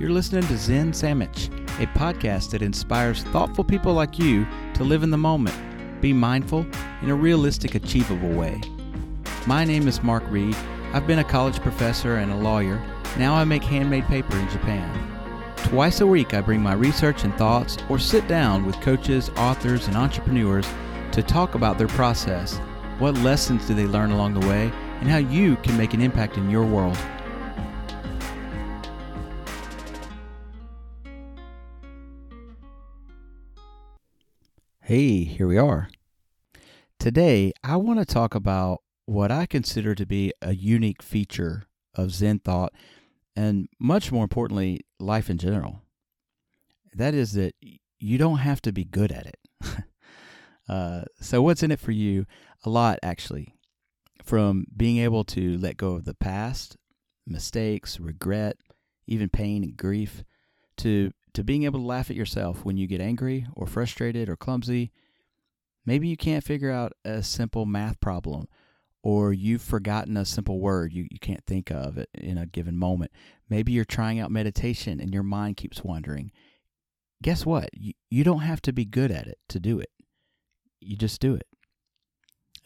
You're listening to Zen Sandwich, a podcast that inspires thoughtful people like you to live in the moment, be mindful in a realistic, achievable way. My name is Mark Reed. I've been a college professor and a lawyer. Now I make handmade paper in Japan. Twice a week, I bring my research and thoughts or sit down with coaches, authors, and entrepreneurs to talk about their process. What lessons do they learn along the way, and how you can make an impact in your world. Hey, here we are. Today, I want to talk about what I consider to be a unique feature of Zen thought, and much more importantly, life in general. That is that you don't have to be good at it. uh, so, what's in it for you? A lot, actually. From being able to let go of the past, mistakes, regret, even pain and grief, to to being able to laugh at yourself when you get angry or frustrated or clumsy. Maybe you can't figure out a simple math problem or you've forgotten a simple word you, you can't think of it in a given moment. Maybe you're trying out meditation and your mind keeps wandering. Guess what? You, you don't have to be good at it to do it. You just do it.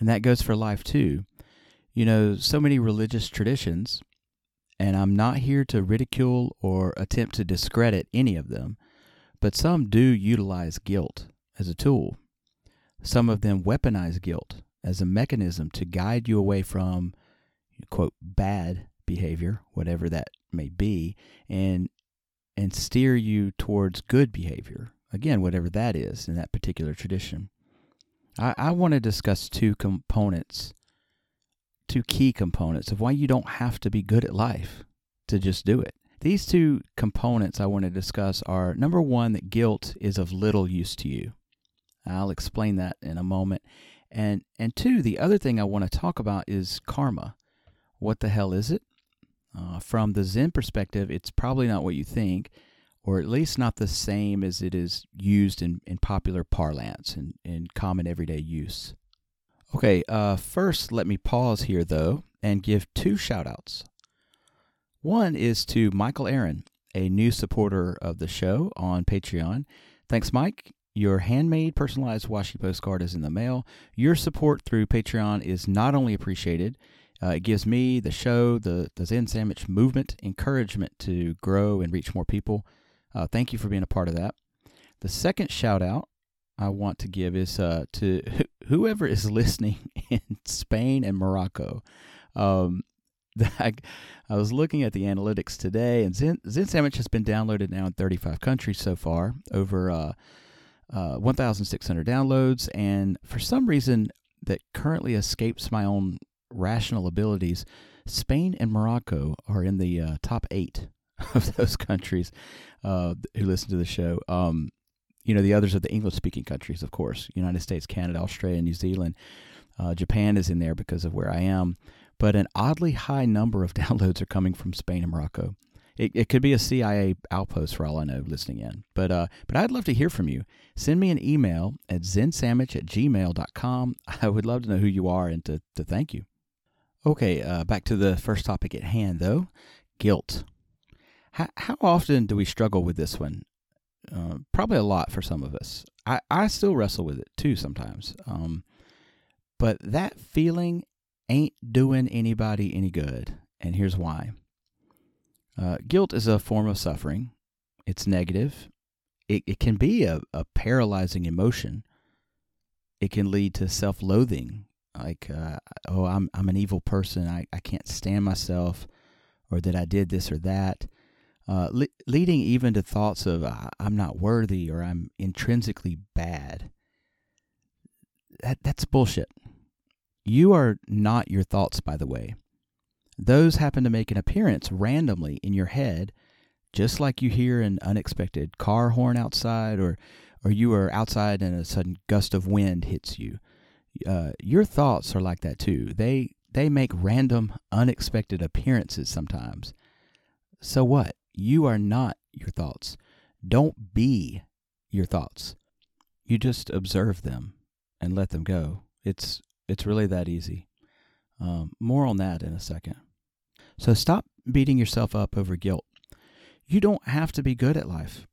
And that goes for life too. You know, so many religious traditions and I'm not here to ridicule or attempt to discredit any of them, but some do utilize guilt as a tool. Some of them weaponize guilt as a mechanism to guide you away from, quote, bad behavior, whatever that may be, and and steer you towards good behavior. Again, whatever that is in that particular tradition. I, I want to discuss two components two key components of why you don't have to be good at life to just do it. These two components I want to discuss are number one, that guilt is of little use to you. I'll explain that in a moment. And, and two, the other thing I want to talk about is karma. What the hell is it? Uh, from the Zen perspective, it's probably not what you think, or at least not the same as it is used in, in popular parlance and in common everyday use. Okay, uh, first, let me pause here, though, and give two shout outs. One is to Michael Aaron, a new supporter of the show on Patreon. Thanks, Mike. Your handmade personalized washi postcard is in the mail. Your support through Patreon is not only appreciated, uh, it gives me, the show, the, the Zen Sandwich movement, encouragement to grow and reach more people. Uh, thank you for being a part of that. The second shout out I want to give is uh, to whoever is listening in Spain and Morocco. Um, I, I, was looking at the analytics today, and Zen, Sandwich has been downloaded now in 35 countries so far, over uh, uh, 1,600 downloads. And for some reason that currently escapes my own rational abilities, Spain and Morocco are in the uh, top eight of those countries uh, who listen to the show. Um, you know, the others are the English speaking countries, of course United States, Canada, Australia, New Zealand. Uh, Japan is in there because of where I am. But an oddly high number of downloads are coming from Spain and Morocco. It, it could be a CIA outpost for all I know listening in. But uh, but I'd love to hear from you. Send me an email at zensandwich at gmail.com. I would love to know who you are and to, to thank you. Okay, uh, back to the first topic at hand, though guilt. How, how often do we struggle with this one? Uh, probably a lot for some of us. I, I still wrestle with it too sometimes. Um, but that feeling ain't doing anybody any good. And here's why uh, guilt is a form of suffering, it's negative. It, it can be a, a paralyzing emotion. It can lead to self loathing, like, uh, oh, I'm, I'm an evil person. I, I can't stand myself, or that I did this or that uh, le- leading even to thoughts of I'm not worthy or I'm intrinsically bad. That that's bullshit. You are not your thoughts, by the way. Those happen to make an appearance randomly in your head, just like you hear an unexpected car horn outside, or or you are outside and a sudden gust of wind hits you. Uh, your thoughts are like that too. They they make random, unexpected appearances sometimes. So what? You are not your thoughts. Don't be your thoughts. You just observe them and let them go. It's it's really that easy. Um, more on that in a second. So stop beating yourself up over guilt. you don't have to be good at life.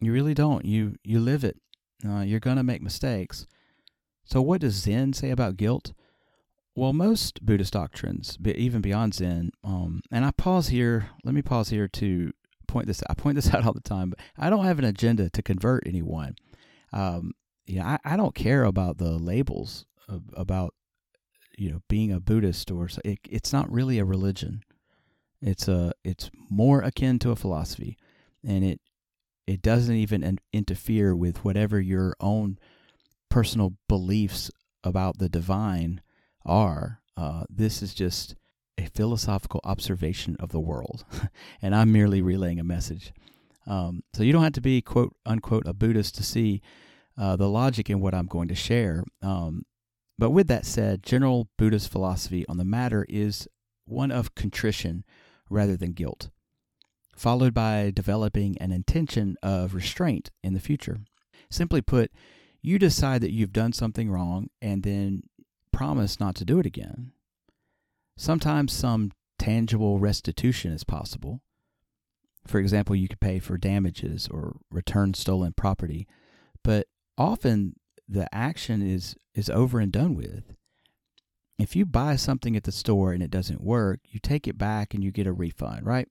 You really don't. You you live it. Uh, you're gonna make mistakes. So what does Zen say about guilt? Well, most Buddhist doctrines, even beyond Zen, um, and I pause here. Let me pause here to point this. I point this out all the time, but I don't have an agenda to convert anyone. Um, yeah, I, I don't care about the labels of, about you know being a Buddhist or it, it's not really a religion. It's a it's more akin to a philosophy, and it it doesn't even interfere with whatever your own personal beliefs about the divine are. Uh, this is just a philosophical observation of the world, and I'm merely relaying a message. Um, so you don't have to be quote unquote a Buddhist to see uh, the logic in what I'm going to share. Um, but with that said, general Buddhist philosophy on the matter is one of contrition rather than guilt, followed by developing an intention of restraint in the future. Simply put, you decide that you've done something wrong and then promise not to do it again. Sometimes some tangible restitution is possible. For example, you could pay for damages or return stolen property, but often the action is is over and done with. If you buy something at the store and it doesn't work, you take it back and you get a refund, right?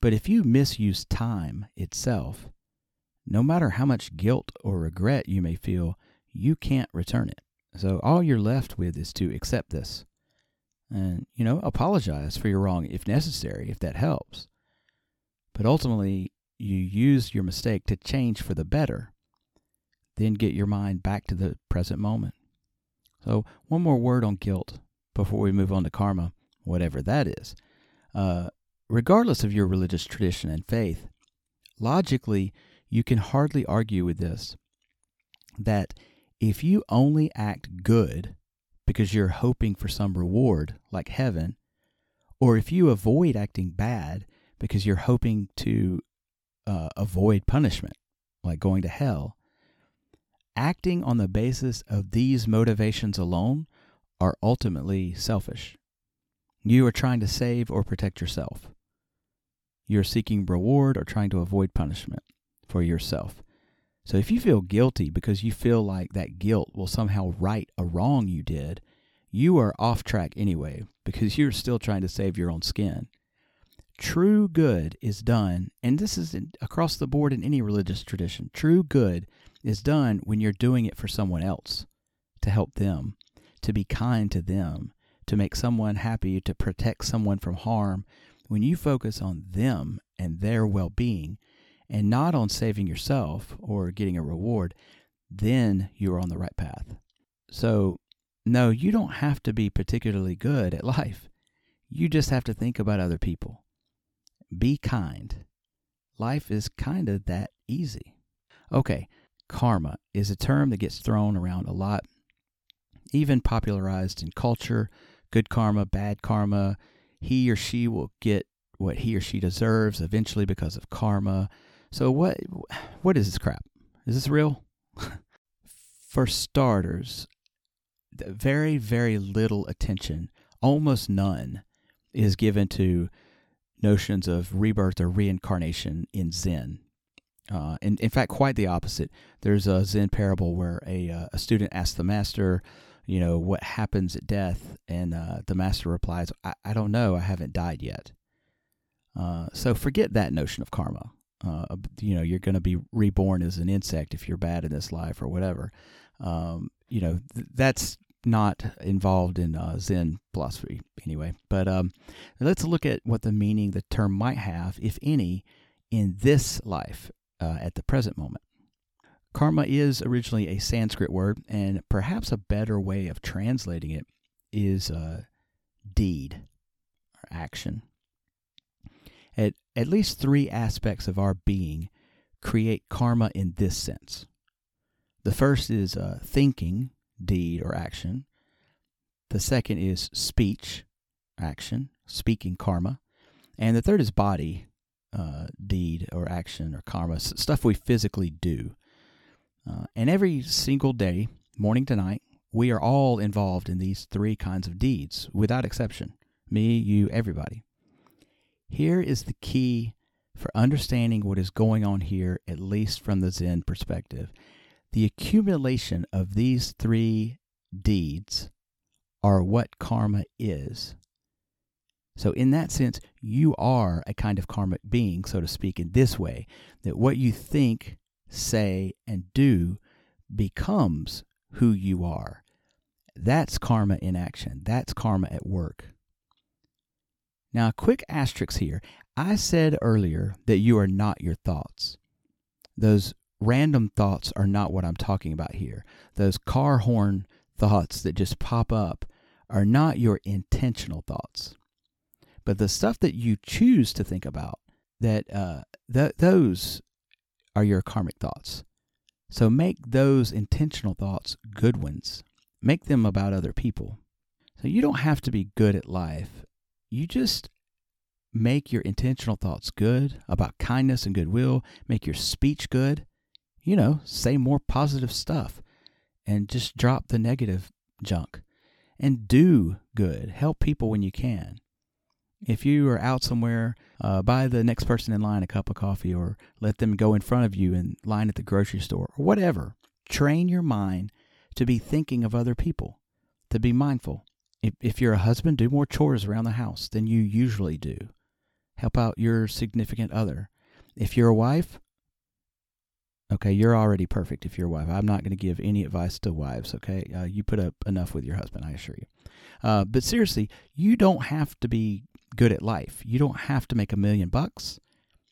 But if you misuse time itself, no matter how much guilt or regret you may feel, you can't return it. So all you're left with is to accept this and, you know, apologize for your wrong if necessary, if that helps. But ultimately, you use your mistake to change for the better, then get your mind back to the present moment. So, one more word on guilt before we move on to karma, whatever that is. Uh, regardless of your religious tradition and faith, logically, you can hardly argue with this that if you only act good because you're hoping for some reward, like heaven, or if you avoid acting bad because you're hoping to uh, avoid punishment, like going to hell, acting on the basis of these motivations alone are ultimately selfish. You are trying to save or protect yourself. You're seeking reward or trying to avoid punishment for yourself. So if you feel guilty because you feel like that guilt will somehow right a wrong you did, you are off track anyway because you're still trying to save your own skin. True good is done, and this is across the board in any religious tradition. True good is done when you're doing it for someone else, to help them, to be kind to them, to make someone happy, to protect someone from harm. When you focus on them and their well being, and not on saving yourself or getting a reward, then you are on the right path. So, no, you don't have to be particularly good at life. You just have to think about other people. Be kind. Life is kind of that easy. Okay, karma is a term that gets thrown around a lot, even popularized in culture. Good karma, bad karma. He or she will get what he or she deserves eventually because of karma. So what what is this crap? Is this real? For starters, very very little attention, almost none, is given to notions of rebirth or reincarnation in Zen. Uh, in fact, quite the opposite. There's a Zen parable where a, uh, a student asks the master, you know, what happens at death, and uh, the master replies, I, I don't know, I haven't died yet. Uh, so forget that notion of karma uh, you know, you're going to be reborn as an insect if you're bad in this life or whatever. Um, you know, th- that's not involved in uh, Zen philosophy anyway. But um, let's look at what the meaning the term might have, if any, in this life uh, at the present moment. Karma is originally a Sanskrit word, and perhaps a better way of translating it is uh, deed or action. At, at least three aspects of our being create karma in this sense. The first is uh, thinking, deed, or action. The second is speech, action, speaking karma. And the third is body, uh, deed, or action, or karma, stuff we physically do. Uh, and every single day, morning to night, we are all involved in these three kinds of deeds, without exception. Me, you, everybody. Here is the key for understanding what is going on here, at least from the Zen perspective. The accumulation of these three deeds are what karma is. So, in that sense, you are a kind of karmic being, so to speak, in this way that what you think, say, and do becomes who you are. That's karma in action. That's karma at work. Now, a quick asterisk here. I said earlier that you are not your thoughts. Those random thoughts are not what I'm talking about here. Those car horn thoughts that just pop up are not your intentional thoughts. But the stuff that you choose to think about, that uh, th- those are your karmic thoughts. So make those intentional thoughts good ones. Make them about other people. So you don't have to be good at life. You just make your intentional thoughts good about kindness and goodwill. Make your speech good. You know, say more positive stuff and just drop the negative junk. And do good. Help people when you can. If you are out somewhere, uh, buy the next person in line a cup of coffee or let them go in front of you in line at the grocery store or whatever. Train your mind to be thinking of other people, to be mindful. If, if you're a husband, do more chores around the house than you usually do. Help out your significant other. If you're a wife, okay, you're already perfect if you're a wife. I'm not going to give any advice to wives, okay? Uh, you put up enough with your husband, I assure you. Uh, but seriously, you don't have to be good at life. You don't have to make a million bucks.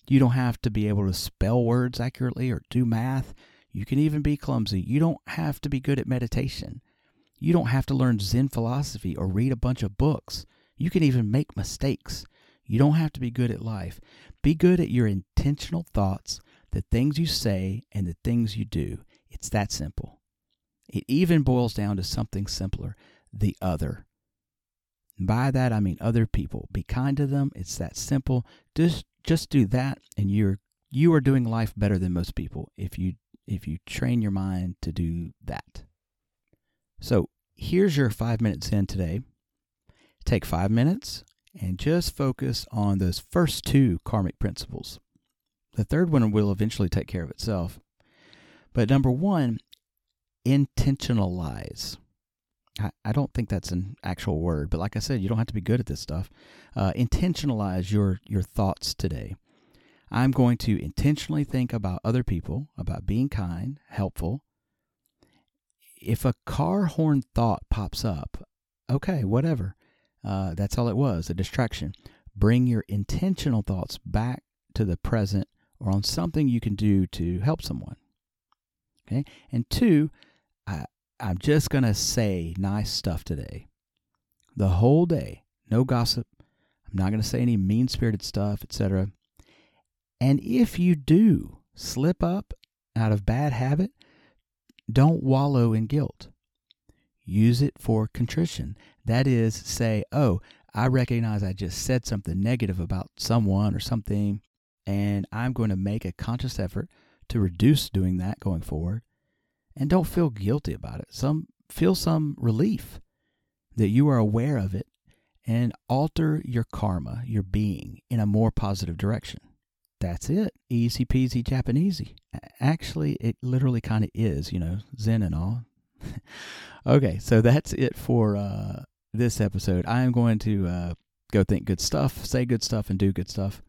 You don't have to be able to spell words accurately or do math. You can even be clumsy. You don't have to be good at meditation. You don't have to learn Zen philosophy or read a bunch of books. You can even make mistakes. You don't have to be good at life. Be good at your intentional thoughts, the things you say, and the things you do. It's that simple. It even boils down to something simpler the other. By that I mean other people. Be kind to them. It's that simple. Just just do that and you're you are doing life better than most people if you if you train your mind to do that. So, here's your 5 minutes in today. Take 5 minutes and just focus on those first two karmic principles. The third one will eventually take care of itself. But number 1, intentionalize. I, don't think that's an actual word, but like I said, you don't have to be good at this stuff. Uh, intentionalize your your thoughts today. I'm going to intentionally think about other people, about being kind, helpful. If a car horn thought pops up, okay, whatever. Uh, that's all it was, a distraction. Bring your intentional thoughts back to the present or on something you can do to help someone. Okay, and two, I, I'm just going to say nice stuff today. The whole day, no gossip. I'm not going to say any mean spirited stuff, etc. And if you do slip up out of bad habit, don't wallow in guilt. Use it for contrition. That is, say, oh, I recognize I just said something negative about someone or something, and I'm going to make a conscious effort to reduce doing that going forward and don't feel guilty about it. Some feel some relief that you are aware of it and alter your karma, your being, in a more positive direction. That's it. Easy peasy Japanesey. Actually, it literally kind of is, you know, Zen and all. okay, so that's it for uh, this episode. I am going to uh, go think good stuff, say good stuff, and do good stuff.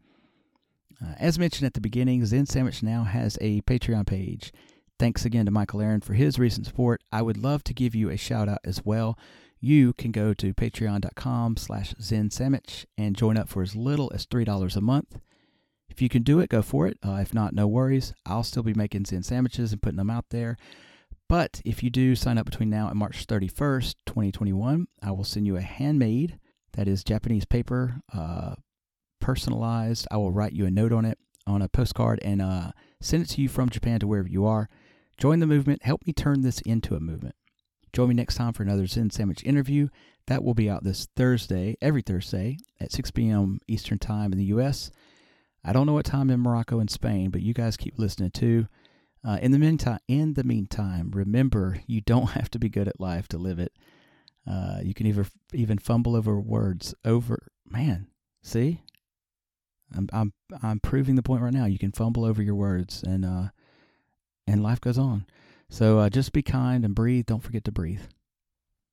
Uh, as mentioned at the beginning, Zen Sandwich now has a Patreon page. Thanks again to Michael Aaron for his recent support. I would love to give you a shout out as well. You can go to patreon.com slash zensandwich and join up for as little as $3 a month. If you can do it, go for it. Uh, if not, no worries. I'll still be making Zen sandwiches and putting them out there. But if you do sign up between now and March 31st, 2021, I will send you a handmade, that is Japanese paper, uh, personalized. I will write you a note on it on a postcard and uh, send it to you from Japan to wherever you are. Join the movement. Help me turn this into a movement. Join me next time for another Zen Sandwich interview. That will be out this Thursday, every Thursday at 6 p.m. Eastern Time in the U.S. I don't know what time in Morocco and Spain, but you guys keep listening too. Uh, in the meantime, in the meantime, remember you don't have to be good at life to live it. Uh, you can even even fumble over words. Over man, see, I'm I'm I'm proving the point right now. You can fumble over your words, and uh, and life goes on. So uh, just be kind and breathe. Don't forget to breathe.